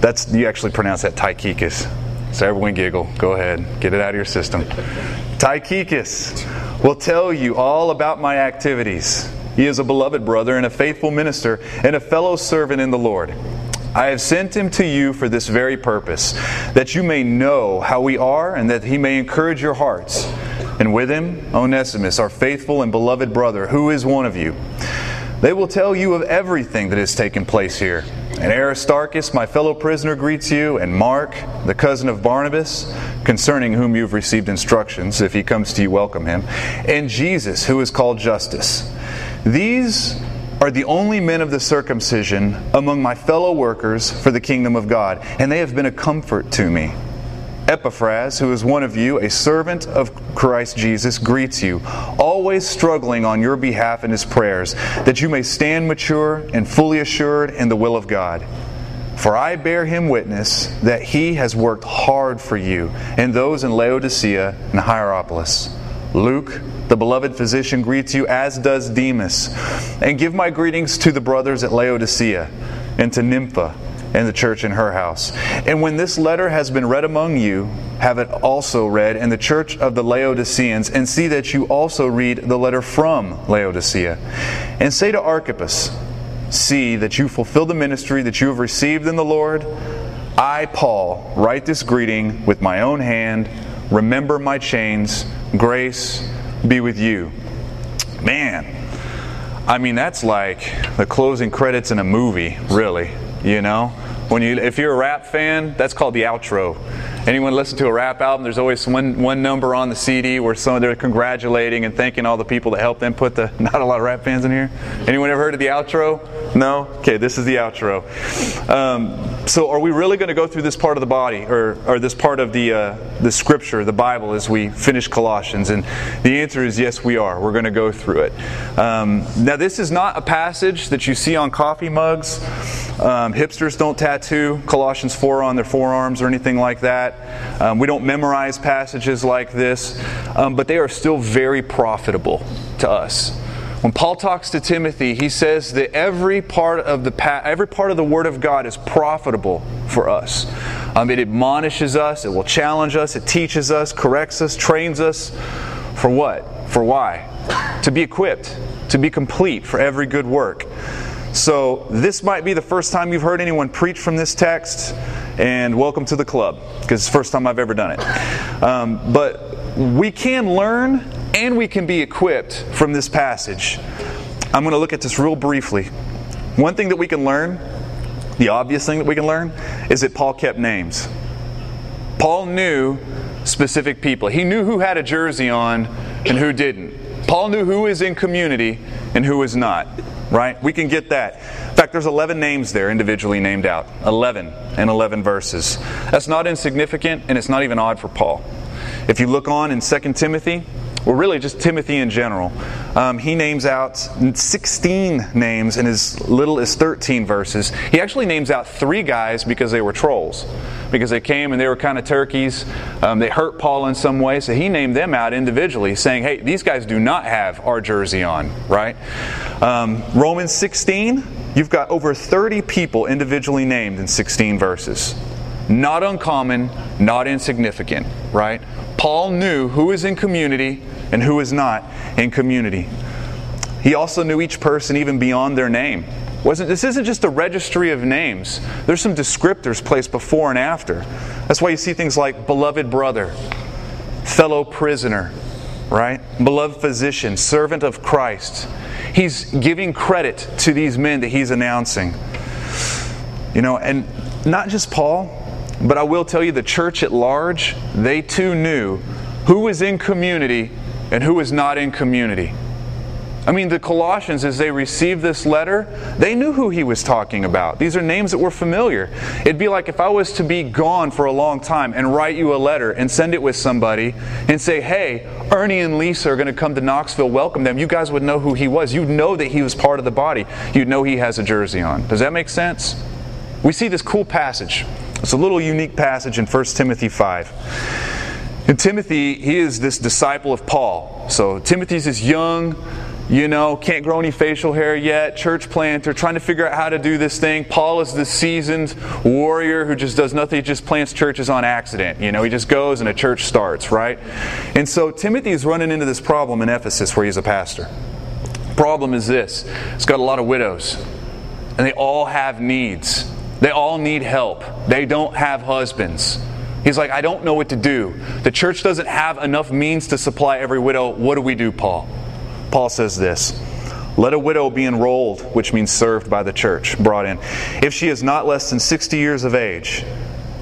That's you actually pronounce that Tychicus. So everyone giggle. Go ahead, get it out of your system. Tychicus will tell you all about my activities. He is a beloved brother and a faithful minister and a fellow servant in the Lord. I have sent him to you for this very purpose, that you may know how we are and that he may encourage your hearts. And with him, Onesimus, our faithful and beloved brother, who is one of you. They will tell you of everything that has taken place here. And Aristarchus, my fellow prisoner, greets you, and Mark, the cousin of Barnabas, concerning whom you've received instructions. If he comes to you, welcome him. And Jesus, who is called Justus. These are the only men of the circumcision among my fellow workers for the kingdom of God, and they have been a comfort to me. Epaphras, who is one of you, a servant of Christ Jesus, greets you, always struggling on your behalf in his prayers, that you may stand mature and fully assured in the will of God. For I bear him witness that he has worked hard for you and those in Laodicea and Hierapolis. Luke, the beloved physician, greets you, as does Demas. And give my greetings to the brothers at Laodicea and to Nympha and the church in her house. And when this letter has been read among you, have it also read in the church of the Laodiceans, and see that you also read the letter from Laodicea. And say to Archippus, See that you fulfill the ministry that you have received in the Lord. I, Paul, write this greeting with my own hand. Remember my chains. Grace be with you. Man, I mean, that's like the closing credits in a movie, really, you know? When you, if you're a rap fan, that's called the outro. Anyone listen to a rap album? There's always one, one number on the CD where some they're congratulating and thanking all the people that helped them put the. Not a lot of rap fans in here. Anyone ever heard of the outro? No. Okay, this is the outro. Um, so, are we really going to go through this part of the body, or, or this part of the uh, the Scripture, the Bible, as we finish Colossians? And the answer is yes, we are. We're going to go through it. Um, now, this is not a passage that you see on coffee mugs. Um, hipsters don't tattoo Colossians 4 on their forearms or anything like that. Um, we don't memorize passages like this, um, but they are still very profitable to us. When Paul talks to Timothy, he says that every part of the every part of the Word of God is profitable for us. Um, it admonishes us, it will challenge us, it teaches us, corrects us, trains us. For what? For why? To be equipped, to be complete for every good work. So, this might be the first time you've heard anyone preach from this text, and welcome to the club, because it's the first time I've ever done it. Um, but we can learn and we can be equipped from this passage. I'm going to look at this real briefly. One thing that we can learn, the obvious thing that we can learn, is that Paul kept names. Paul knew specific people. He knew who had a jersey on and who didn't. Paul knew who is in community and who is not right? We can get that. In fact, there's 11 names there individually named out. 11 and 11 verses. That's not insignificant, and it's not even odd for Paul. If you look on in 2 Timothy, well, really just Timothy in general, um, he names out 16 names in as little as 13 verses. He actually names out three guys because they were trolls, because they came and they were kind of turkeys. Um, they hurt Paul in some way, so he named them out individually, saying, hey, these guys do not have our jersey on, right? Um, Romans 16, you've got over 30 people individually named in 16 verses. Not uncommon, not insignificant, right? Paul knew who was in community and who is not in community. He also knew each person even beyond their name. Wasn't, this isn't just a registry of names. There's some descriptors placed before and after. That's why you see things like beloved brother, fellow prisoner, right? Beloved physician, servant of Christ. He's giving credit to these men that he's announcing. You know, and not just Paul, but I will tell you the church at large, they too knew who was in community and who is not in community. I mean, the Colossians, as they received this letter, they knew who he was talking about. These are names that were familiar. It'd be like if I was to be gone for a long time and write you a letter and send it with somebody and say, hey, Ernie and Lisa are going to come to Knoxville, welcome them. You guys would know who he was. You'd know that he was part of the body. You'd know he has a jersey on. Does that make sense? We see this cool passage. It's a little unique passage in 1 Timothy 5. And Timothy, he is this disciple of Paul. So Timothy's this young, you know, can't grow any facial hair yet, church planter, trying to figure out how to do this thing. Paul is the seasoned warrior who just does nothing, he just plants churches on accident. You know, he just goes and a church starts, right? And so Timothy is running into this problem in Ephesus where he's a pastor. Problem is this it's got a lot of widows, and they all have needs. They all need help. They don't have husbands. He's like, I don't know what to do. The church doesn't have enough means to supply every widow. What do we do, Paul? Paul says this Let a widow be enrolled, which means served by the church, brought in, if she is not less than 60 years of age,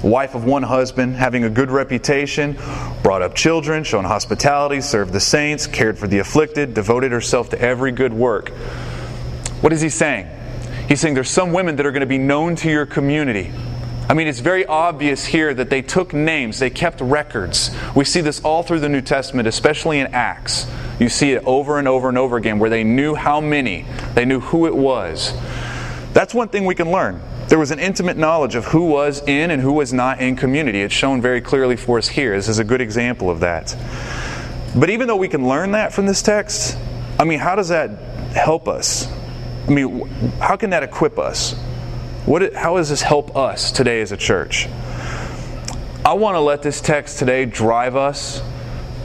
wife of one husband, having a good reputation, brought up children, shown hospitality, served the saints, cared for the afflicted, devoted herself to every good work. What is he saying? He's saying there's some women that are going to be known to your community. I mean, it's very obvious here that they took names, they kept records. We see this all through the New Testament, especially in Acts. You see it over and over and over again where they knew how many, they knew who it was. That's one thing we can learn. There was an intimate knowledge of who was in and who was not in community. It's shown very clearly for us here. This is a good example of that. But even though we can learn that from this text, I mean, how does that help us? I mean, how can that equip us? What, how does this help us today as a church? I want to let this text today drive us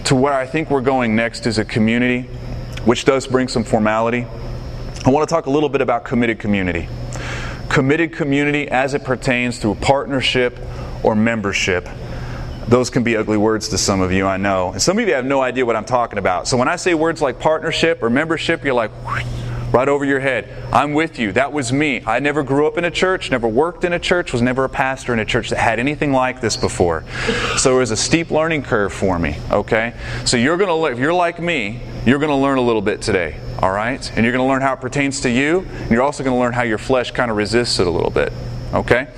to where I think we're going next as a community, which does bring some formality. I want to talk a little bit about committed community. Committed community as it pertains to a partnership or membership. Those can be ugly words to some of you, I know. And some of you have no idea what I'm talking about. So when I say words like partnership or membership, you're like, right over your head. I'm with you. That was me. I never grew up in a church, never worked in a church, was never a pastor in a church that had anything like this before. So it was a steep learning curve for me, okay? So you're going to if you're like me, you're going to learn a little bit today, all right? And you're going to learn how it pertains to you, and you're also going to learn how your flesh kind of resists it a little bit, okay?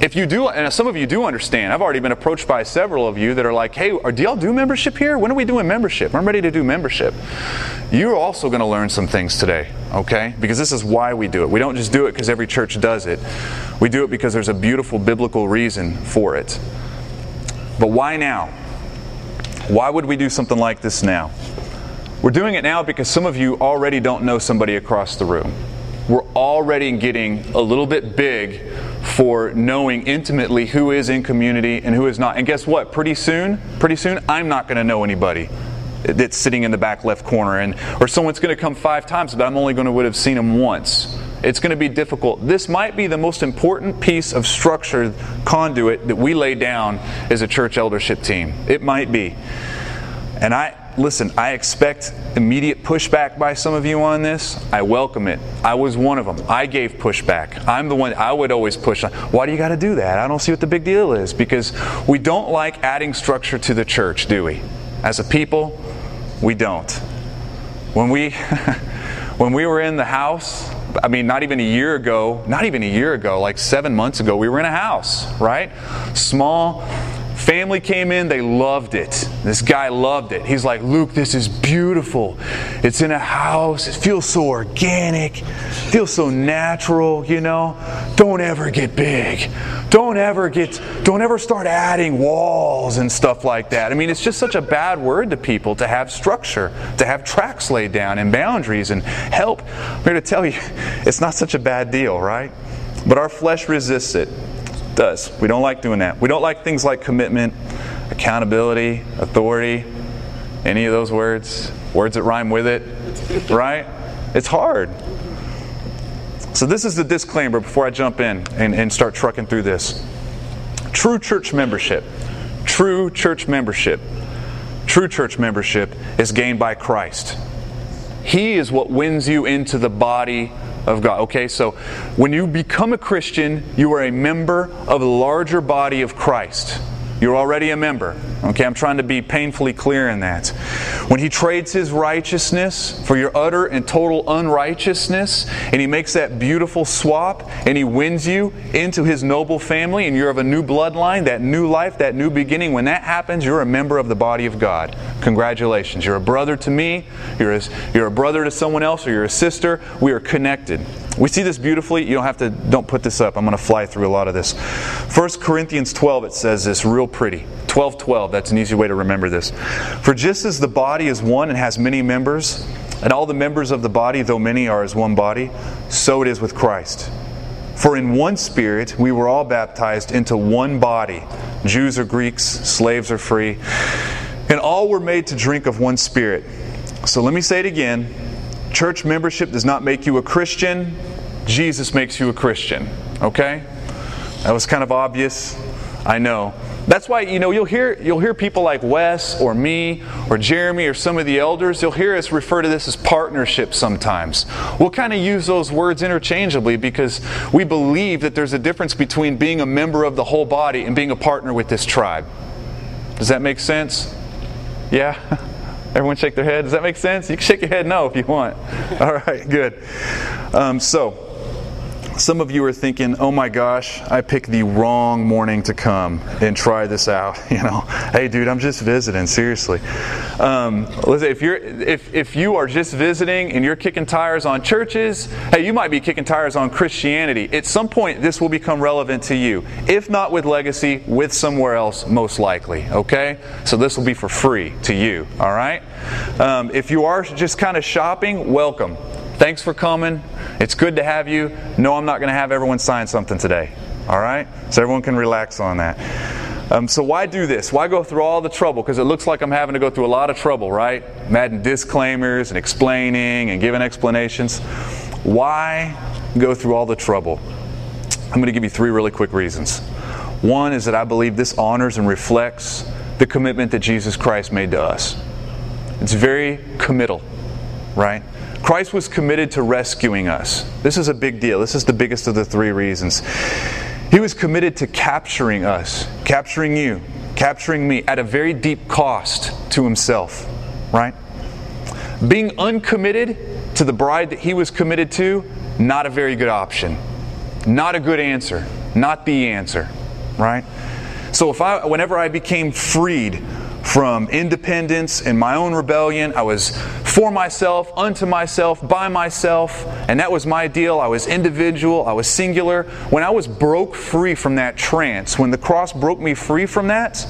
If you do, and some of you do understand, I've already been approached by several of you that are like, hey, do y'all do membership here? When are we doing membership? I'm ready to do membership. You're also going to learn some things today, okay? Because this is why we do it. We don't just do it because every church does it, we do it because there's a beautiful biblical reason for it. But why now? Why would we do something like this now? We're doing it now because some of you already don't know somebody across the room. We're already getting a little bit big for knowing intimately who is in community and who is not. And guess what? Pretty soon, pretty soon, I'm not going to know anybody that's sitting in the back left corner, and or someone's going to come five times, but I'm only going to would have seen them once. It's going to be difficult. This might be the most important piece of structure conduit that we lay down as a church eldership team. It might be. And I, listen, I expect immediate pushback by some of you on this. I welcome it. I was one of them. I gave pushback. I'm the one I would always push on. Why do you got to do that? I don't see what the big deal is because we don't like adding structure to the church, do we? As a people, we don't. When we when we were in the house, I mean, not even a year ago, not even a year ago, like seven months ago, we were in a house, right? Small, Family came in, they loved it. This guy loved it. He's like, Luke, this is beautiful. It's in a house. It feels so organic, feels so natural, you know. Don't ever get big. Don't ever get don't ever start adding walls and stuff like that. I mean, it's just such a bad word to people to have structure, to have tracks laid down and boundaries and help. I'm here to tell you, it's not such a bad deal, right? But our flesh resists it does. We don't like doing that. We don't like things like commitment, accountability, authority, any of those words, words that rhyme with it, right? It's hard. So, this is the disclaimer before I jump in and, and start trucking through this. True church membership, true church membership, true church membership is gained by Christ. He is what wins you into the body of God. Okay, so when you become a Christian, you are a member of the larger body of Christ. You're already a member. Okay, I'm trying to be painfully clear in that. When he trades his righteousness for your utter and total unrighteousness, and he makes that beautiful swap, and he wins you into his noble family, and you're of a new bloodline, that new life, that new beginning, when that happens, you're a member of the body of God. Congratulations. You're a brother to me, you're a, you're a brother to someone else, or you're a sister. We are connected. We see this beautifully. You don't have to, don't put this up. I'm going to fly through a lot of this. 1 Corinthians 12, it says this real pretty. 12 12, that's an easy way to remember this. For just as the body is one and has many members, And all the members of the body, though many are as one body, so it is with Christ. For in one Spirit we were all baptized into one body Jews or Greeks, slaves or free, and all were made to drink of one Spirit. So let me say it again church membership does not make you a Christian, Jesus makes you a Christian. Okay? That was kind of obvious. I know. That's why you know you'll hear you'll hear people like Wes or me or Jeremy or some of the elders. You'll hear us refer to this as partnership sometimes. We'll kind of use those words interchangeably because we believe that there's a difference between being a member of the whole body and being a partner with this tribe. Does that make sense? Yeah. Everyone shake their head. Does that make sense? You can shake your head no if you want. All right, good. Um, so. Some of you are thinking, oh my gosh, I picked the wrong morning to come and try this out. You know, hey dude, I'm just visiting, seriously. Um, listen, if, you're, if, if you are just visiting and you're kicking tires on churches, hey, you might be kicking tires on Christianity. At some point, this will become relevant to you. If not with Legacy, with somewhere else, most likely, okay? So this will be for free to you, all right? Um, if you are just kind of shopping, welcome. Thanks for coming. It's good to have you. No, I'm not going to have everyone sign something today. All right? So everyone can relax on that. Um, so why do this? Why go through all the trouble? Because it looks like I'm having to go through a lot of trouble, right? I'm adding disclaimers and explaining and giving explanations. Why go through all the trouble? I'm going to give you three really quick reasons. One is that I believe this honors and reflects the commitment that Jesus Christ made to us. It's very committal, right? Christ was committed to rescuing us. This is a big deal. This is the biggest of the three reasons. He was committed to capturing us, capturing you, capturing me at a very deep cost to himself, right? Being uncommitted to the bride that he was committed to, not a very good option. Not a good answer. Not the answer, right? So if I whenever I became freed from independence and my own rebellion. I was for myself, unto myself, by myself, and that was my deal. I was individual, I was singular. When I was broke free from that trance, when the cross broke me free from that,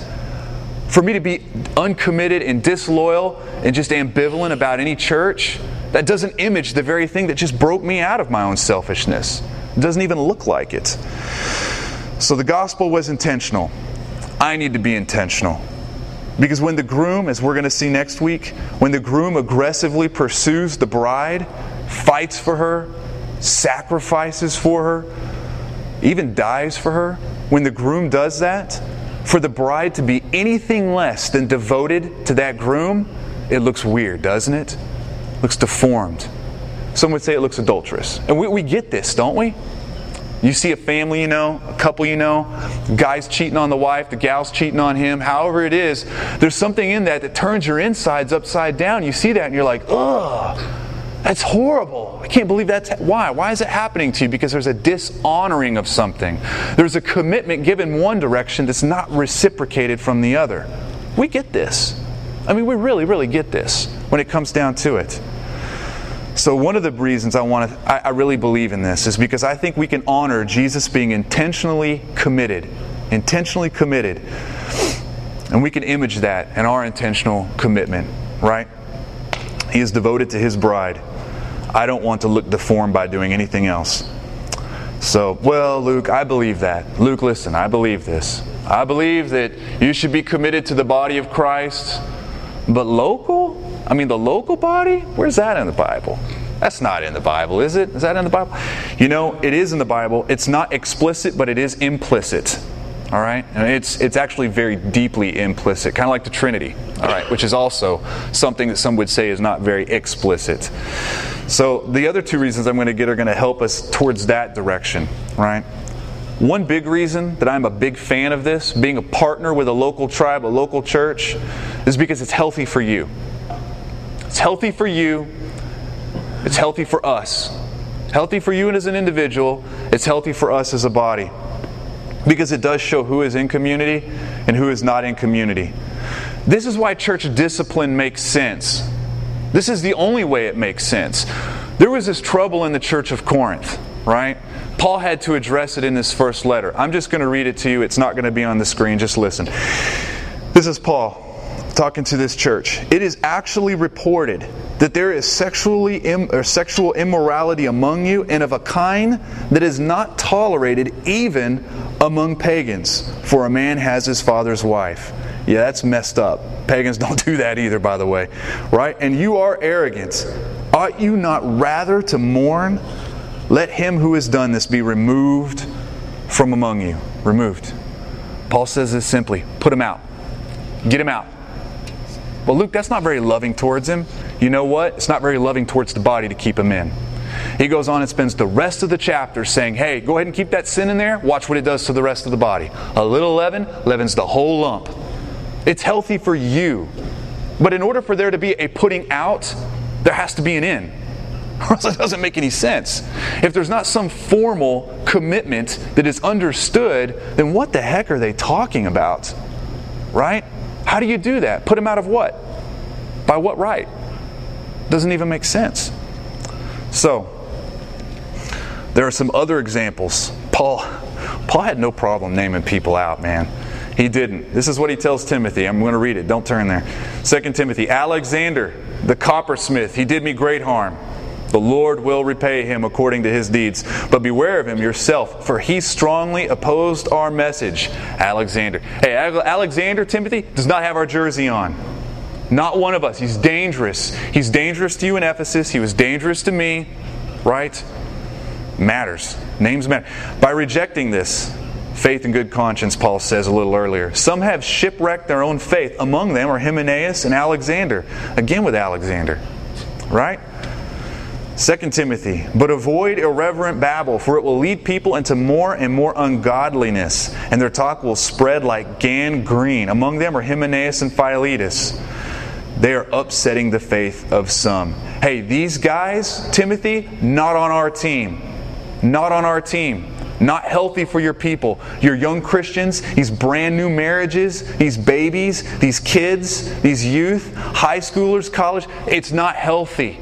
for me to be uncommitted and disloyal and just ambivalent about any church, that doesn't image the very thing that just broke me out of my own selfishness. It doesn't even look like it. So the gospel was intentional. I need to be intentional. Because when the groom, as we're going to see next week, when the groom aggressively pursues the bride, fights for her, sacrifices for her, even dies for her, when the groom does that, for the bride to be anything less than devoted to that groom, it looks weird, doesn't it? it looks deformed. Some would say it looks adulterous. And we, we get this, don't we? You see a family you know, a couple you know, guy's cheating on the wife, the gal's cheating on him, however it is, there's something in that that turns your insides upside down. You see that and you're like, ugh, that's horrible. I can't believe that's why. Why is it happening to you? Because there's a dishonoring of something. There's a commitment given one direction that's not reciprocated from the other. We get this. I mean, we really, really get this when it comes down to it. So, one of the reasons I want to, I, I, really believe in this is because I think we can honor Jesus being intentionally committed, intentionally committed, and we can image that in our intentional commitment, right? He is devoted to his bride. I don't want to look deformed by doing anything else. So, well, Luke, I believe that. Luke, listen, I believe this. I believe that you should be committed to the body of Christ, but local? I mean, the local body? Where's that in the Bible? That's not in the Bible, is it? Is that in the Bible? You know, it is in the Bible. It's not explicit, but it is implicit. All right? And it's, it's actually very deeply implicit, kind of like the Trinity, all right, which is also something that some would say is not very explicit. So the other two reasons I'm going to get are going to help us towards that direction, right? One big reason that I'm a big fan of this, being a partner with a local tribe, a local church, is because it's healthy for you. It's healthy for you. It's healthy for us. Healthy for you and as an individual. It's healthy for us as a body. Because it does show who is in community and who is not in community. This is why church discipline makes sense. This is the only way it makes sense. There was this trouble in the church of Corinth, right? Paul had to address it in this first letter. I'm just going to read it to you. It's not going to be on the screen. Just listen. This is Paul talking to this church. It is actually reported that there is sexually Im- or sexual immorality among you, and of a kind that is not tolerated even among pagans, for a man has his father's wife. Yeah, that's messed up. Pagans don't do that either, by the way. Right? And you are arrogant. Ought you not rather to mourn? Let him who has done this be removed from among you. Removed. Paul says this simply put him out. Get him out. Well, Luke, that's not very loving towards him. You know what? It's not very loving towards the body to keep him in. He goes on and spends the rest of the chapter saying, hey, go ahead and keep that sin in there. Watch what it does to the rest of the body. A little leaven leavens the whole lump. It's healthy for you. But in order for there to be a putting out, there has to be an in. Or else it doesn't make any sense. If there's not some formal commitment that is understood, then what the heck are they talking about? Right? How do you do that? Put him out of what? By what right? Doesn't even make sense. So, there are some other examples. Paul, Paul had no problem naming people out, man. He didn't. This is what he tells Timothy. I'm going to read it. Don't turn there. 2 Timothy Alexander, the coppersmith, he did me great harm. The Lord will repay him according to his deeds. But beware of him yourself, for he strongly opposed our message. Alexander. Hey, Alexander, Timothy, does not have our jersey on. Not one of us. He's dangerous. He's dangerous to you in Ephesus. He was dangerous to me, right? Matters. Names matter. By rejecting this, faith and good conscience, Paul says a little earlier. Some have shipwrecked their own faith. Among them are Hymenaeus and Alexander. Again with Alexander, right? 2 Timothy, but avoid irreverent babble, for it will lead people into more and more ungodliness, and their talk will spread like gangrene. Among them are Hymenaeus and Philetus. They are upsetting the faith of some. Hey, these guys, Timothy, not on our team. Not on our team. Not healthy for your people. Your young Christians, these brand new marriages, these babies, these kids, these youth, high schoolers, college, it's not healthy.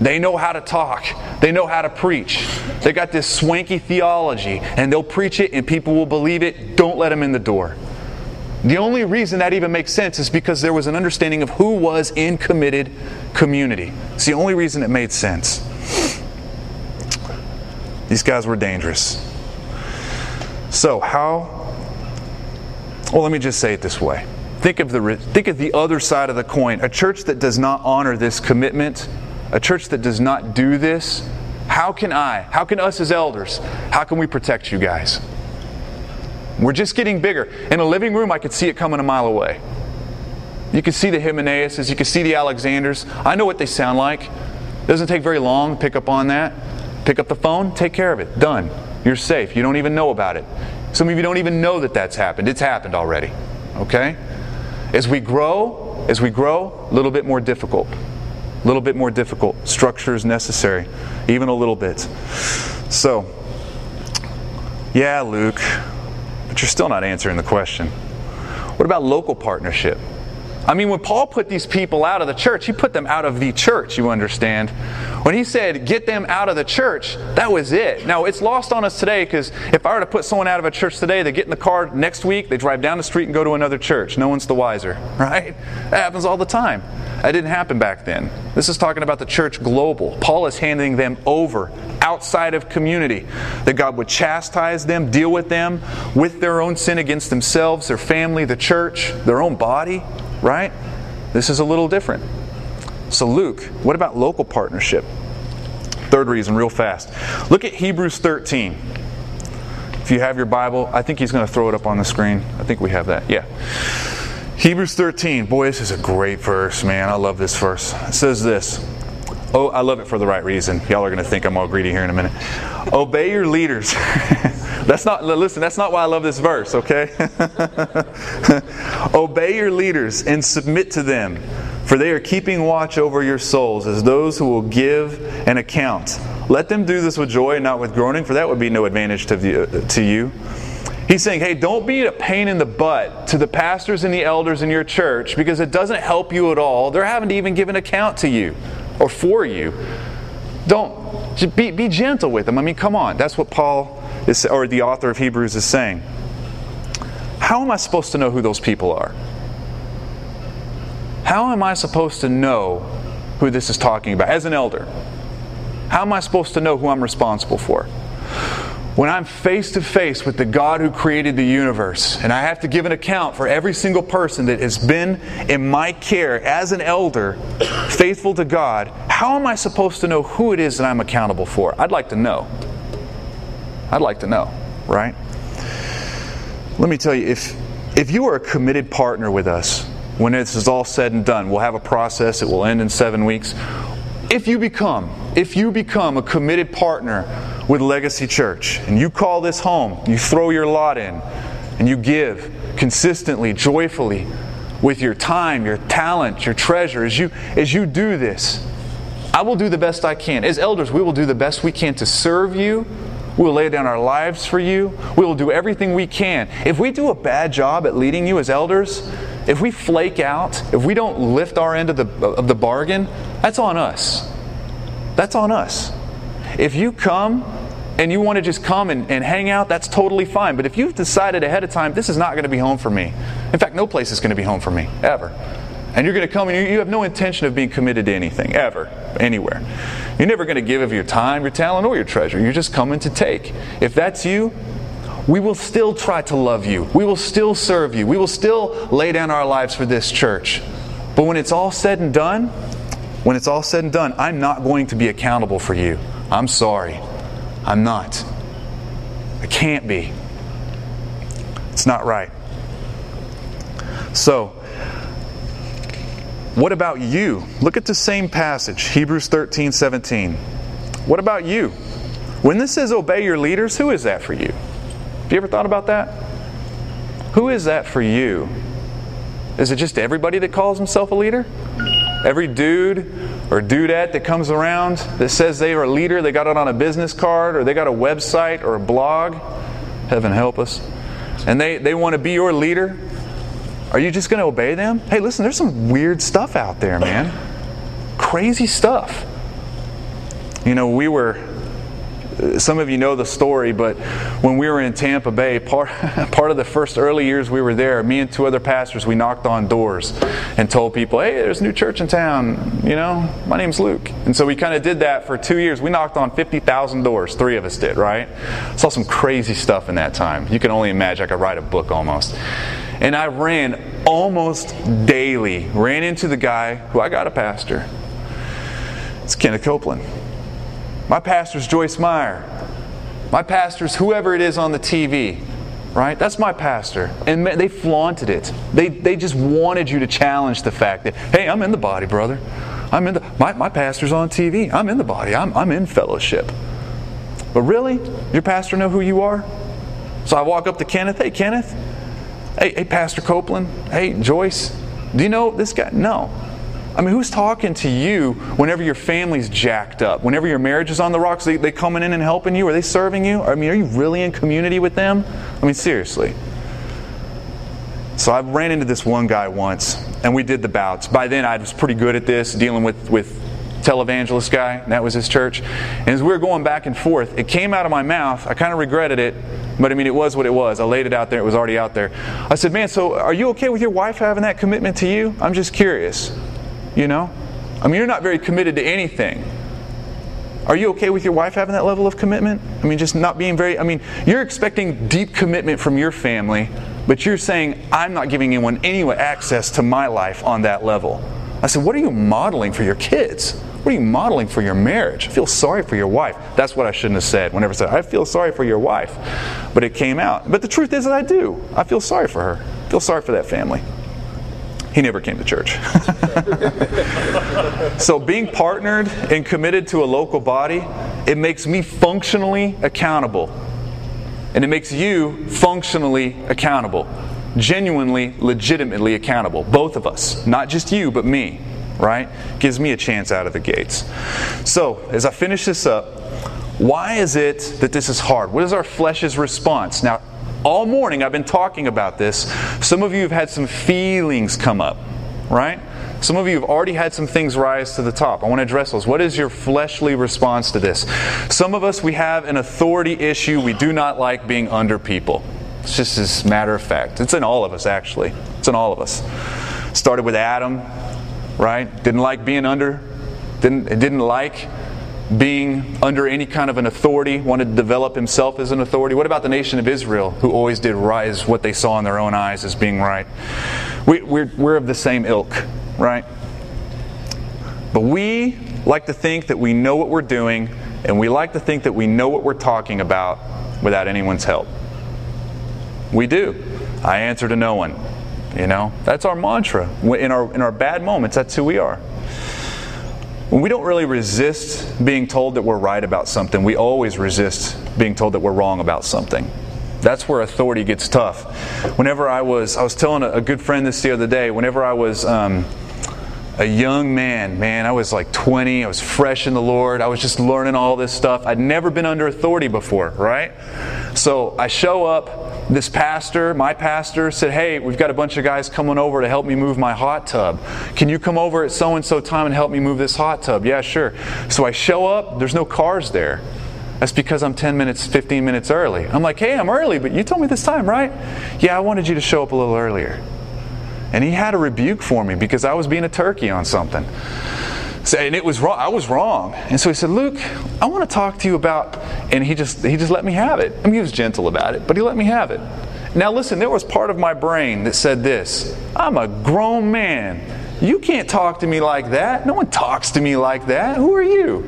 They know how to talk. They know how to preach. They got this swanky theology, and they'll preach it, and people will believe it. Don't let them in the door. The only reason that even makes sense is because there was an understanding of who was in committed community. It's the only reason it made sense. These guys were dangerous. So, how? Well, let me just say it this way. Think of the think of the other side of the coin. A church that does not honor this commitment a church that does not do this, how can I, how can us as elders, how can we protect you guys? We're just getting bigger. In a living room, I could see it coming a mile away. You can see the Hymenaeuses, you can see the Alexanders. I know what they sound like. It doesn't take very long pick up on that. Pick up the phone, take care of it. Done. You're safe. You don't even know about it. Some of you don't even know that that's happened. It's happened already. Okay? As we grow, as we grow, a little bit more difficult. A little bit more difficult. Structure is necessary, even a little bit. So, yeah, Luke, but you're still not answering the question. What about local partnership? I mean, when Paul put these people out of the church, he put them out of the church, you understand. When he said, get them out of the church, that was it. Now, it's lost on us today because if I were to put someone out of a church today, they get in the car next week, they drive down the street and go to another church. No one's the wiser, right? That happens all the time. That didn't happen back then. This is talking about the church global. Paul is handing them over outside of community. That God would chastise them, deal with them with their own sin against themselves, their family, the church, their own body, right? This is a little different. So, Luke, what about local partnership? Third reason, real fast. Look at Hebrews 13. If you have your Bible, I think he's going to throw it up on the screen. I think we have that. Yeah. Hebrews 13. Boy, this is a great verse, man. I love this verse. It says this. Oh, I love it for the right reason. Y'all are going to think I'm all greedy here in a minute. Obey your leaders. that's not, listen, that's not why I love this verse, okay? Obey your leaders and submit to them for they are keeping watch over your souls as those who will give an account. Let them do this with joy and not with groaning, for that would be no advantage to, to you. He's saying, hey, don't be a pain in the butt to the pastors and the elders in your church because it doesn't help you at all. They're having to even give an account to you or for you. Don't be, be gentle with them. I mean, come on. That's what Paul is, or the author of Hebrews is saying. How am I supposed to know who those people are? How am I supposed to know who this is talking about, as an elder. How am I supposed to know who I'm responsible for? When I'm face to face with the God who created the universe, and I have to give an account for every single person that has been in my care as an elder, faithful to God, how am I supposed to know who it is that I'm accountable for? I'd like to know. I'd like to know, right? Let me tell you, if, if you are a committed partner with us, when this is all said and done, we'll have a process, it will end in seven weeks. If you become, if you become a committed partner with Legacy Church and you call this home, you throw your lot in, and you give consistently, joyfully, with your time, your talent, your treasure, as you as you do this, I will do the best I can. As elders, we will do the best we can to serve you. We will lay down our lives for you. We will do everything we can. If we do a bad job at leading you as elders, if we flake out, if we don't lift our end of the, of the bargain, that's on us. That's on us. If you come and you want to just come and, and hang out, that's totally fine. But if you've decided ahead of time, this is not going to be home for me. In fact, no place is going to be home for me, ever. And you're going to come and you, have no intention of being committed to anything, ever, anywhere. You're never going to give of your time, your talent, or your treasure. You're just coming to take. If that's you, we will still try to love you. We will still serve you. We will still lay down our lives for this church. But when it's all said and done, when it's all said and done, I'm not going to be accountable for you. I'm sorry. I'm not. I can't be. It's not right. So, what about you? Look at the same passage, Hebrews 13 17. What about you? When this says obey your leaders, who is that for you? Have you ever thought about that? Who is that for you? Is it just everybody that calls himself a leader? Every dude or dudette that comes around that says they are a leader, they got it on a business card or they got a website or a blog. Heaven help us. And they, they want to be your leader. Are you just going to obey them? Hey, listen, there's some weird stuff out there, man. Crazy stuff. You know, we were uh, some of you know the story, but when we were in Tampa Bay, part, part of the first early years we were there, me and two other pastors, we knocked on doors and told people, hey, there's a new church in town. You know, my name's Luke. And so we kind of did that for two years. We knocked on 50,000 doors. Three of us did, right? Saw some crazy stuff in that time. You can only imagine. I could write a book almost. And I ran almost daily, ran into the guy who I got a pastor. It's Kenneth Copeland. My pastor's Joyce Meyer. My pastor's whoever it is on the TV, right? That's my pastor. And they flaunted it. They, they just wanted you to challenge the fact that, hey, I'm in the body, brother. I'm in the, my, my pastor's on TV. I'm in the body. I'm, I'm in fellowship. But really? Your pastor know who you are? So I walk up to Kenneth. Hey, Kenneth. Hey, hey, Pastor Copeland. Hey, Joyce. Do you know this guy? No. I mean, who's talking to you whenever your family's jacked up? Whenever your marriage is on the rocks, they, they coming in and helping you? Are they serving you? I mean, are you really in community with them? I mean, seriously. So I ran into this one guy once, and we did the bouts. By then, I was pretty good at this, dealing with, with televangelist guy. That was his church. And as we were going back and forth, it came out of my mouth. I kind of regretted it, but I mean, it was what it was. I laid it out there. It was already out there. I said, Man, so are you okay with your wife having that commitment to you? I'm just curious. You know? I mean, you're not very committed to anything. Are you okay with your wife having that level of commitment? I mean, just not being very, I mean, you're expecting deep commitment from your family, but you're saying, I'm not giving anyone any access to my life on that level. I said, What are you modeling for your kids? What are you modeling for your marriage? I feel sorry for your wife. That's what I shouldn't have said. Whenever I said, I feel sorry for your wife. But it came out. But the truth is that I do. I feel sorry for her. I feel sorry for that family. He never came to church. so, being partnered and committed to a local body, it makes me functionally accountable. And it makes you functionally accountable. Genuinely, legitimately accountable. Both of us. Not just you, but me. Right? Gives me a chance out of the gates. So, as I finish this up, why is it that this is hard? What is our flesh's response? Now, all morning I've been talking about this. Some of you have had some feelings come up, right? Some of you have already had some things rise to the top. I want to address those. What is your fleshly response to this? Some of us, we have an authority issue. We do not like being under people. It's just as matter of fact. It's in all of us, actually. It's in all of us. Started with Adam, right? Didn't like being under didn't, didn't like being under any kind of an authority, wanted to develop himself as an authority? What about the nation of Israel, who always did rise what they saw in their own eyes as being right? We, we're, we're of the same ilk, right? But we like to think that we know what we're doing, and we like to think that we know what we're talking about without anyone's help. We do. I answer to no one. You know, that's our mantra. In our, in our bad moments, that's who we are. When we don't really resist being told that we're right about something, we always resist being told that we're wrong about something. That's where authority gets tough. Whenever I was, I was telling a, good friend this the other day, whenever I was um, a young man, man, I was like 20, I was fresh in the Lord, I was just learning all this stuff. I'd never been under authority before, right? So I show up this pastor, my pastor, said, Hey, we've got a bunch of guys coming over to help me move my hot tub. Can you come over at so and so time and help me move this hot tub? Yeah, sure. So I show up, there's no cars there. That's because I'm 10 minutes, 15 minutes early. I'm like, Hey, I'm early, but you told me this time, right? Yeah, I wanted you to show up a little earlier. And he had a rebuke for me because I was being a turkey on something. And it was wrong. I was wrong. And so he said, Luke, I want to talk to you about, and he just he just let me have it. I mean, he was gentle about it, but he let me have it. Now listen, there was part of my brain that said this: I'm a grown man. You can't talk to me like that. No one talks to me like that. Who are you?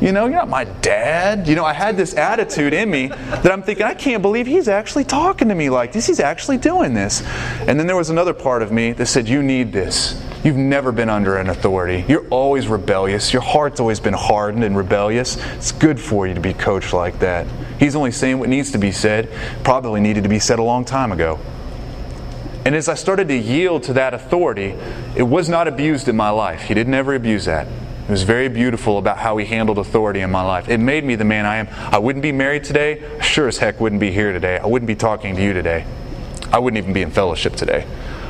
You know, you're not my dad. You know, I had this attitude in me that I'm thinking, I can't believe he's actually talking to me like this. He's actually doing this. And then there was another part of me that said, You need this. You've never been under an authority. You're always rebellious. Your heart's always been hardened and rebellious. It's good for you to be coached like that. He's only saying what needs to be said, probably needed to be said a long time ago. And as I started to yield to that authority, it was not abused in my life. He didn't ever abuse that. It was very beautiful about how he handled authority in my life. It made me the man I am. I wouldn't be married today. Sure as heck wouldn't be here today. I wouldn't be talking to you today. I wouldn't even be in fellowship today.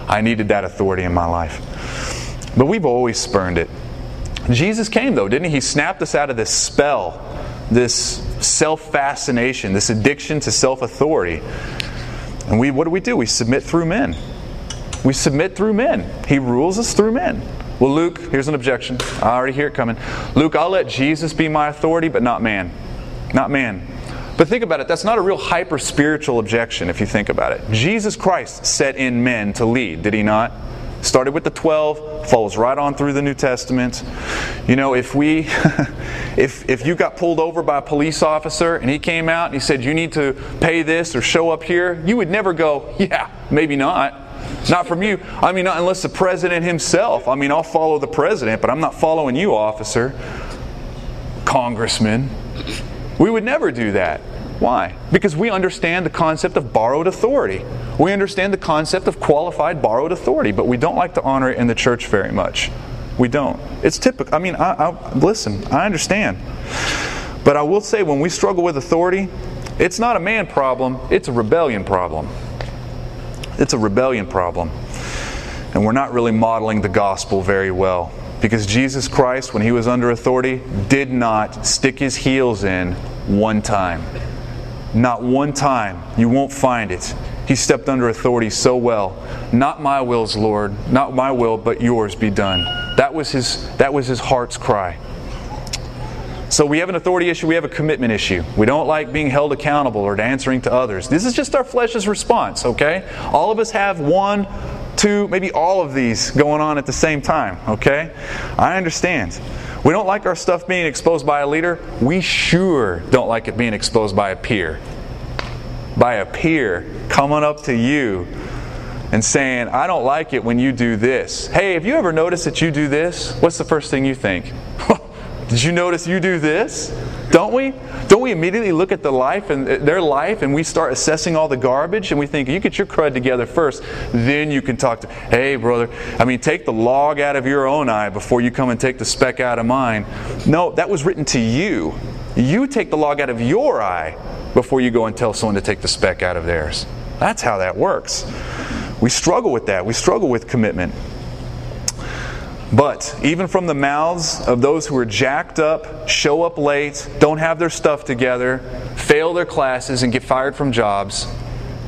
I needed that authority in my life. But we've always spurned it. Jesus came, though, didn't he? He snapped us out of this spell, this self fascination, this addiction to self authority. And we, what do we do? We submit through men. We submit through men. He rules us through men. Well, Luke, here's an objection. I already hear it coming. Luke, I'll let Jesus be my authority, but not man. Not man. But think about it, that's not a real hyper spiritual objection if you think about it. Jesus Christ set in men to lead, did he not? Started with the 12, follows right on through the New Testament. You know, if we if if you got pulled over by a police officer and he came out and he said you need to pay this or show up here, you would never go, yeah, maybe not. Not from you. I mean, not unless the president himself. I mean, I'll follow the president, but I'm not following you, officer, congressman. We would never do that. Why? Because we understand the concept of borrowed authority. We understand the concept of qualified borrowed authority, but we don't like to honor it in the church very much. We don't. It's typical. I mean, I, I, listen, I understand. But I will say, when we struggle with authority, it's not a man problem, it's a rebellion problem. It's a rebellion problem. And we're not really modeling the gospel very well. Because Jesus Christ, when he was under authority, did not stick his heels in one time. Not one time. You won't find it. He stepped under authority so well. Not my wills, Lord, not my will, but yours be done. That was his that was his heart's cry. So we have an authority issue, we have a commitment issue. We don't like being held accountable or answering to others. This is just our flesh's response, okay? All of us have one, two, maybe all of these going on at the same time, okay? I understand. We don't like our stuff being exposed by a leader. We sure don't like it being exposed by a peer. By a peer coming up to you and saying, I don't like it when you do this. Hey, have you ever noticed that you do this? What's the first thing you think? Did you notice you do this? Don't we? Don't we immediately look at the life and uh, their life and we start assessing all the garbage and we think you get your crud together first, then you can talk to, hey brother, I mean take the log out of your own eye before you come and take the speck out of mine. No, that was written to you. You take the log out of your eye before you go and tell someone to take the speck out of theirs. That's how that works. We struggle with that. We struggle with commitment. But even from the mouths of those who are jacked up, show up late, don't have their stuff together, fail their classes, and get fired from jobs,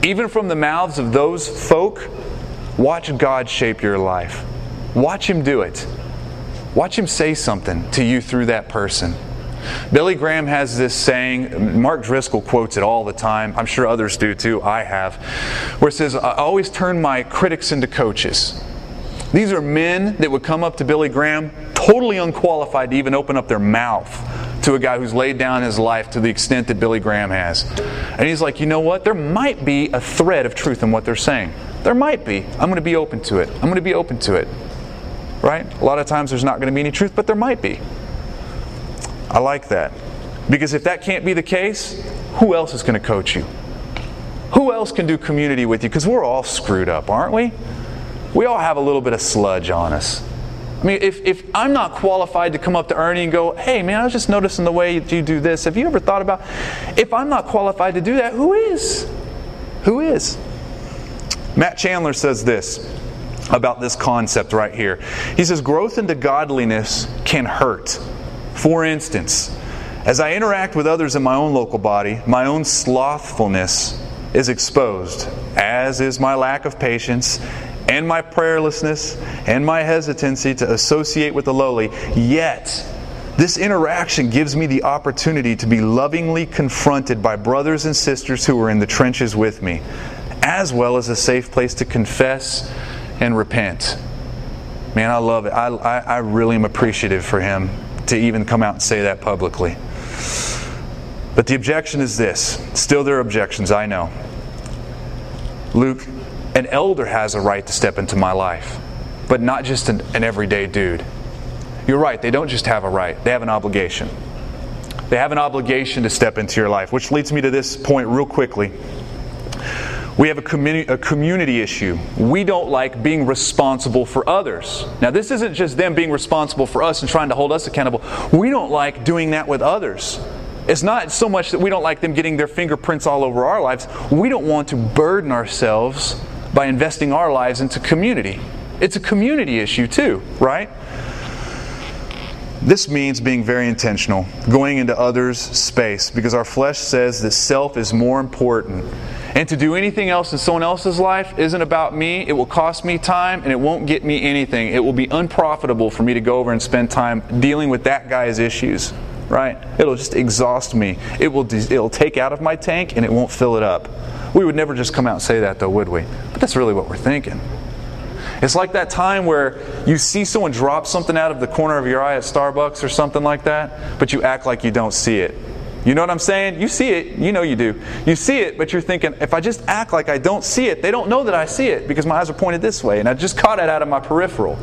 even from the mouths of those folk, watch God shape your life. Watch Him do it. Watch him say something to you through that person. Billy Graham has this saying, Mark Driscoll quotes it all the time. I'm sure others do too. I have. Where it says, I always turn my critics into coaches. These are men that would come up to Billy Graham totally unqualified to even open up their mouth to a guy who's laid down his life to the extent that Billy Graham has. And he's like, you know what? There might be a thread of truth in what they're saying. There might be. I'm going to be open to it. I'm going to be open to it. Right? A lot of times there's not going to be any truth, but there might be. I like that. Because if that can't be the case, who else is going to coach you? Who else can do community with you? Because we're all screwed up, aren't we? We all have a little bit of sludge on us. I mean, if, if I'm not qualified to come up to Ernie and go, hey, man, I was just noticing the way you do this. Have you ever thought about, if I'm not qualified to do that, who is? Who is? Matt Chandler says this about this concept right here. He says, growth into godliness can hurt. For instance, as I interact with others in my own local body, my own slothfulness is exposed, as is my lack of patience and my prayerlessness and my hesitancy to associate with the lowly. Yet, this interaction gives me the opportunity to be lovingly confronted by brothers and sisters who are in the trenches with me, as well as a safe place to confess and repent. Man, I love it. I, I, I really am appreciative for him to even come out and say that publicly. But the objection is this still, there are objections, I know. Luke, an elder has a right to step into my life, but not just an, an everyday dude. You're right, they don't just have a right, they have an obligation. They have an obligation to step into your life, which leads me to this point real quickly. We have a, communi- a community issue. We don't like being responsible for others. Now, this isn't just them being responsible for us and trying to hold us accountable. We don't like doing that with others. It's not so much that we don't like them getting their fingerprints all over our lives. We don't want to burden ourselves by investing our lives into community. It's a community issue, too, right? This means being very intentional, going into others' space, because our flesh says that self is more important. And to do anything else in someone else's life isn't about me. It will cost me time and it won't get me anything. It will be unprofitable for me to go over and spend time dealing with that guy's issues, right? It'll just exhaust me. It will it'll take out of my tank and it won't fill it up. We would never just come out and say that, though, would we? But that's really what we're thinking. It's like that time where you see someone drop something out of the corner of your eye at Starbucks or something like that, but you act like you don't see it. You know what I'm saying? You see it. You know you do. You see it, but you're thinking, if I just act like I don't see it, they don't know that I see it because my eyes are pointed this way, and I just caught it out of my peripheral.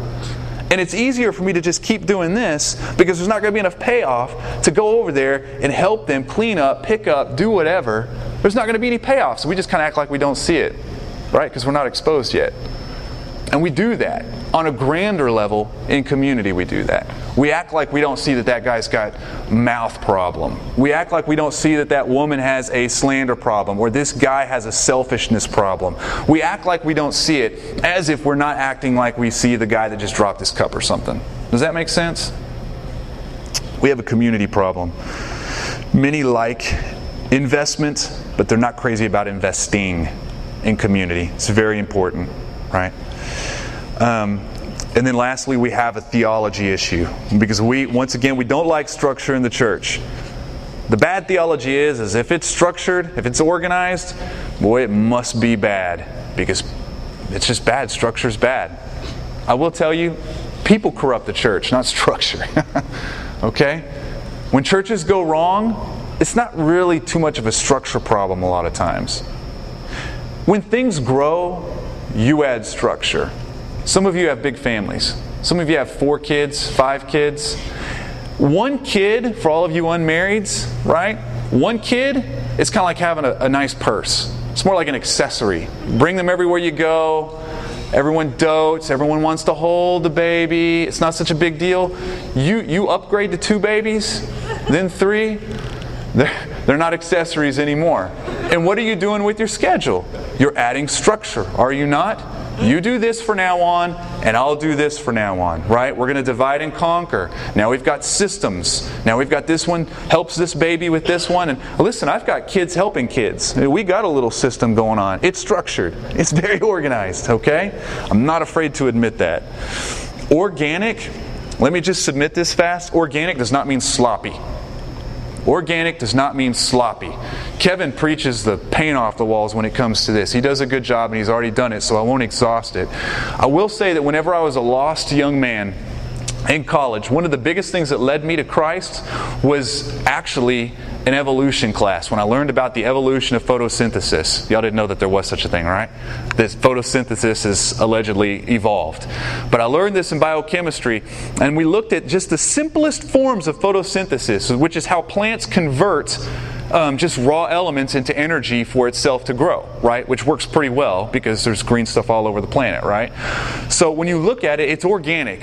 And it's easier for me to just keep doing this because there's not going to be enough payoff to go over there and help them clean up, pick up, do whatever there's not going to be any payoff. So we just kind of act like we don't see it, right? Because we're not exposed yet. And we do that. On a grander level, in community, we do that. We act like we don't see that that guy's got mouth problem. We act like we don't see that that woman has a slander problem or this guy has a selfishness problem. We act like we don't see it as if we're not acting like we see the guy that just dropped his cup or something. Does that make sense? We have a community problem. Many like investment but they're not crazy about investing in community. It's very important, right? Um, and then lastly, we have a theology issue because we, once again, we don't like structure in the church. The bad theology is, is if it's structured, if it's organized, boy, it must be bad because it's just bad. Structure's bad. I will tell you, people corrupt the church, not structure. okay? When churches go wrong, it's not really too much of a structure problem a lot of times. When things grow, you add structure. Some of you have big families. Some of you have four kids, five kids. One kid, for all of you unmarrieds, right? One kid, it's kind of like having a, a nice purse. It's more like an accessory. Bring them everywhere you go. Everyone dotes. Everyone wants to hold the baby. It's not such a big deal. You you upgrade to two babies, then three. They're, they're not accessories anymore. And what are you doing with your schedule? You're adding structure, are you not? You do this for now on, and I'll do this for now on, right? We're going to divide and conquer. Now we've got systems. Now we've got this one helps this baby with this one. And listen, I've got kids helping kids. We got a little system going on. It's structured, it's very organized, okay? I'm not afraid to admit that. Organic Let me just submit this fast. Organic does not mean sloppy. Organic does not mean sloppy. Kevin preaches the paint off the walls when it comes to this. He does a good job and he's already done it, so I won't exhaust it. I will say that whenever I was a lost young man, in college, one of the biggest things that led me to Christ was actually an evolution class when I learned about the evolution of photosynthesis. Y'all didn't know that there was such a thing, right? This photosynthesis is allegedly evolved. But I learned this in biochemistry, and we looked at just the simplest forms of photosynthesis, which is how plants convert um, just raw elements into energy for itself to grow, right? Which works pretty well because there's green stuff all over the planet, right? So when you look at it, it's organic.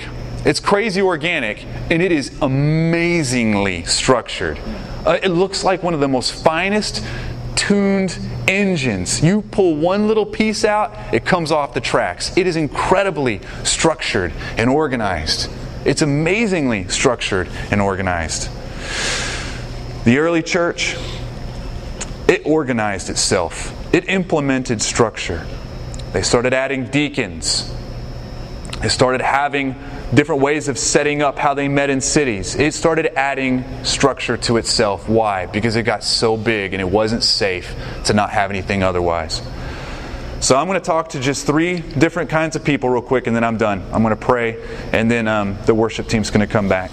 It's crazy organic, and it is amazingly structured. Uh, it looks like one of the most finest tuned engines. You pull one little piece out, it comes off the tracks. It is incredibly structured and organized. It's amazingly structured and organized. The early church, it organized itself, it implemented structure. They started adding deacons, they started having different ways of setting up how they met in cities. It started adding structure to itself. Why? Because it got so big and it wasn't safe to not have anything otherwise. So I'm going to talk to just three different kinds of people real quick and then I'm done. I'm going to pray and then um, the worship team's going to come back.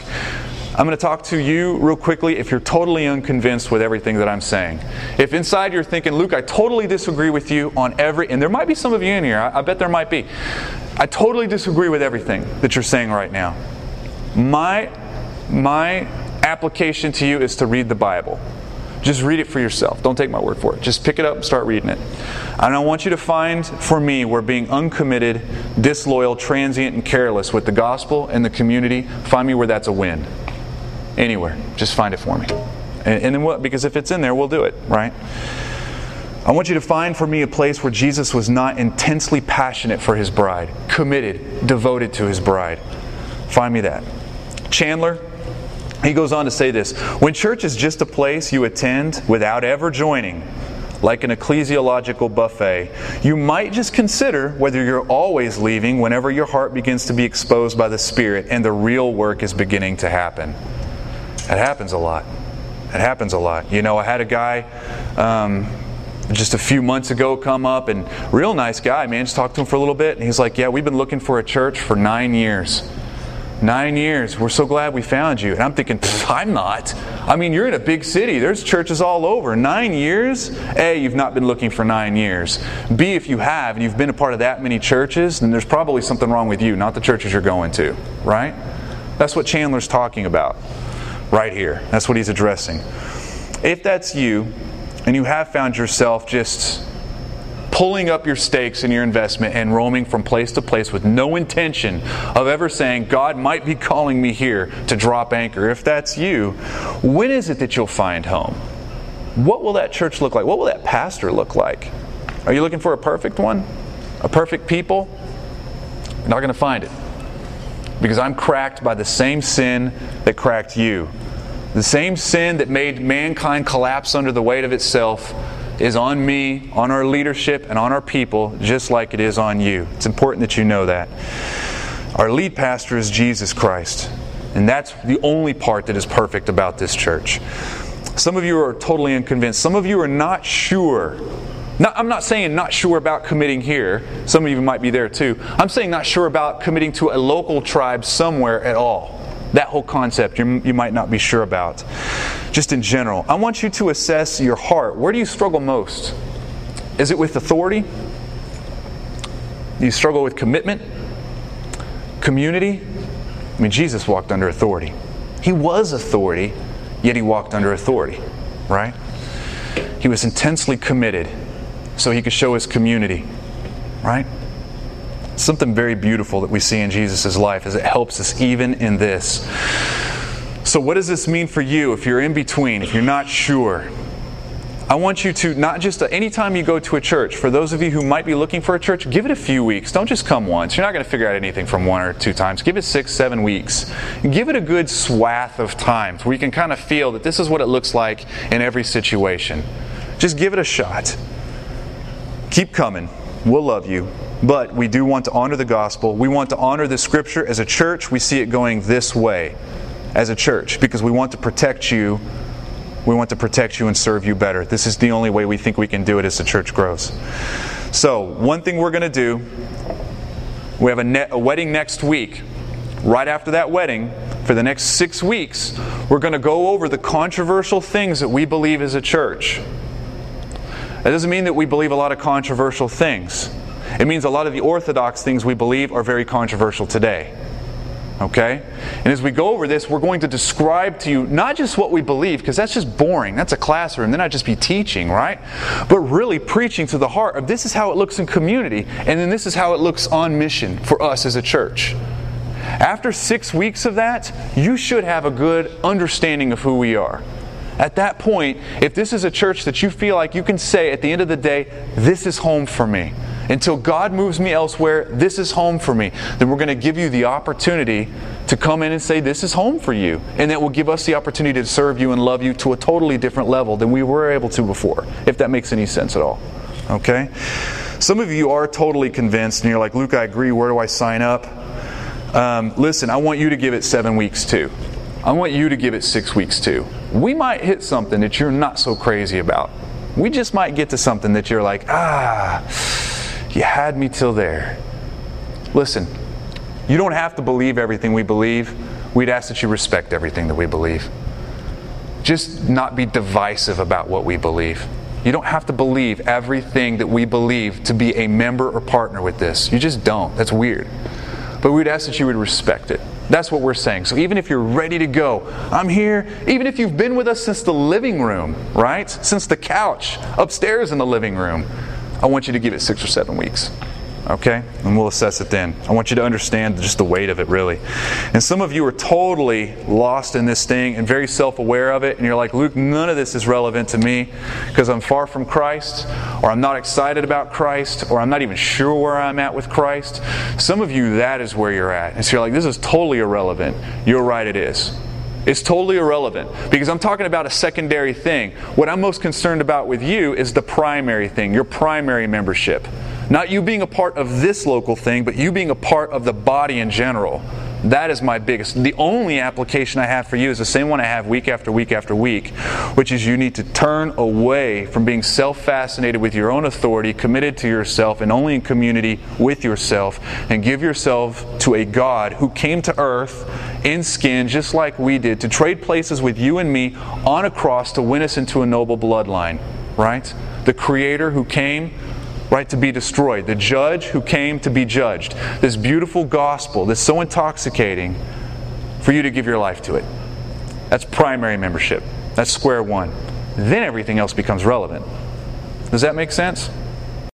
I'm going to talk to you real quickly if you're totally unconvinced with everything that I'm saying. If inside you're thinking, Luke, I totally disagree with you on every, and there might be some of you in here, I, I bet there might be. I totally disagree with everything that you're saying right now. My, my application to you is to read the Bible. Just read it for yourself. Don't take my word for it. Just pick it up and start reading it. And I want you to find for me where being uncommitted, disloyal, transient, and careless with the gospel and the community, find me where that's a win. Anywhere. Just find it for me. And, and then what? Because if it's in there, we'll do it, right? I want you to find for me a place where Jesus was not intensely passionate for his bride, committed, devoted to his bride. Find me that. Chandler, he goes on to say this When church is just a place you attend without ever joining, like an ecclesiological buffet, you might just consider whether you're always leaving whenever your heart begins to be exposed by the Spirit and the real work is beginning to happen. It happens a lot. It happens a lot. You know, I had a guy um, just a few months ago come up and real nice guy, man. Just talked to him for a little bit, and he's like, "Yeah, we've been looking for a church for nine years." Nine years. We're so glad we found you. And I'm thinking, I'm not. I mean, you're in a big city. There's churches all over. Nine years? A, you've not been looking for nine years. B, if you have and you've been a part of that many churches, then there's probably something wrong with you, not the churches you're going to. Right? That's what Chandler's talking about right here. That's what he's addressing. If that's you, and you have found yourself just pulling up your stakes in your investment and roaming from place to place with no intention of ever saying, God might be calling me here to drop anchor. If that's you, when is it that you'll find home? What will that church look like? What will that pastor look like? Are you looking for a perfect one? A perfect people? You're not going to find it. Because I'm cracked by the same sin that cracked you. The same sin that made mankind collapse under the weight of itself is on me, on our leadership, and on our people, just like it is on you. It's important that you know that. Our lead pastor is Jesus Christ, and that's the only part that is perfect about this church. Some of you are totally unconvinced. Some of you are not sure not, I'm not saying not sure about committing here. Some of you might be there too. I'm saying not sure about committing to a local tribe somewhere at all. That whole concept you, you might not be sure about. Just in general, I want you to assess your heart. Where do you struggle most? Is it with authority? Do you struggle with commitment? Community? I mean, Jesus walked under authority. He was authority, yet he walked under authority, right? He was intensely committed so he could show his community, right? Something very beautiful that we see in Jesus' life is it helps us even in this. So, what does this mean for you if you're in between, if you're not sure? I want you to not just uh, anytime you go to a church, for those of you who might be looking for a church, give it a few weeks. Don't just come once. You're not going to figure out anything from one or two times. Give it six, seven weeks. Give it a good swath of times where you can kind of feel that this is what it looks like in every situation. Just give it a shot. Keep coming. We'll love you. But we do want to honor the gospel. We want to honor the scripture. As a church, we see it going this way as a church because we want to protect you. We want to protect you and serve you better. This is the only way we think we can do it as the church grows. So, one thing we're going to do we have a, ne- a wedding next week. Right after that wedding, for the next six weeks, we're going to go over the controversial things that we believe as a church. That doesn't mean that we believe a lot of controversial things. It means a lot of the orthodox things we believe are very controversial today. Okay? And as we go over this, we're going to describe to you not just what we believe, because that's just boring. That's a classroom. Then I'd just be teaching, right? But really preaching to the heart of this is how it looks in community, and then this is how it looks on mission for us as a church. After six weeks of that, you should have a good understanding of who we are. At that point, if this is a church that you feel like you can say at the end of the day, this is home for me, until God moves me elsewhere, this is home for me, then we're going to give you the opportunity to come in and say, This is home for you. And that will give us the opportunity to serve you and love you to a totally different level than we were able to before, if that makes any sense at all. Okay? Some of you are totally convinced and you're like, Luke, I agree. Where do I sign up? Um, listen, I want you to give it seven weeks too. I want you to give it six weeks too. We might hit something that you're not so crazy about. We just might get to something that you're like, ah, you had me till there. Listen, you don't have to believe everything we believe. We'd ask that you respect everything that we believe. Just not be divisive about what we believe. You don't have to believe everything that we believe to be a member or partner with this. You just don't. That's weird. But we'd ask that you would respect it. That's what we're saying. So even if you're ready to go, I'm here. Even if you've been with us since the living room, right? Since the couch upstairs in the living room, I want you to give it six or seven weeks. Okay? And we'll assess it then. I want you to understand just the weight of it, really. And some of you are totally lost in this thing and very self aware of it, and you're like, Luke, none of this is relevant to me because I'm far from Christ, or I'm not excited about Christ, or I'm not even sure where I'm at with Christ. Some of you, that is where you're at. And so you're like, this is totally irrelevant. You're right, it is. It's totally irrelevant because I'm talking about a secondary thing. What I'm most concerned about with you is the primary thing, your primary membership. Not you being a part of this local thing, but you being a part of the body in general. That is my biggest. The only application I have for you is the same one I have week after week after week, which is you need to turn away from being self fascinated with your own authority, committed to yourself, and only in community with yourself, and give yourself to a God who came to earth in skin, just like we did, to trade places with you and me on a cross to win us into a noble bloodline, right? The Creator who came right, to be destroyed. The judge who came to be judged. This beautiful gospel that's so intoxicating for you to give your life to it. That's primary membership. That's square one. Then everything else becomes relevant. Does that make sense?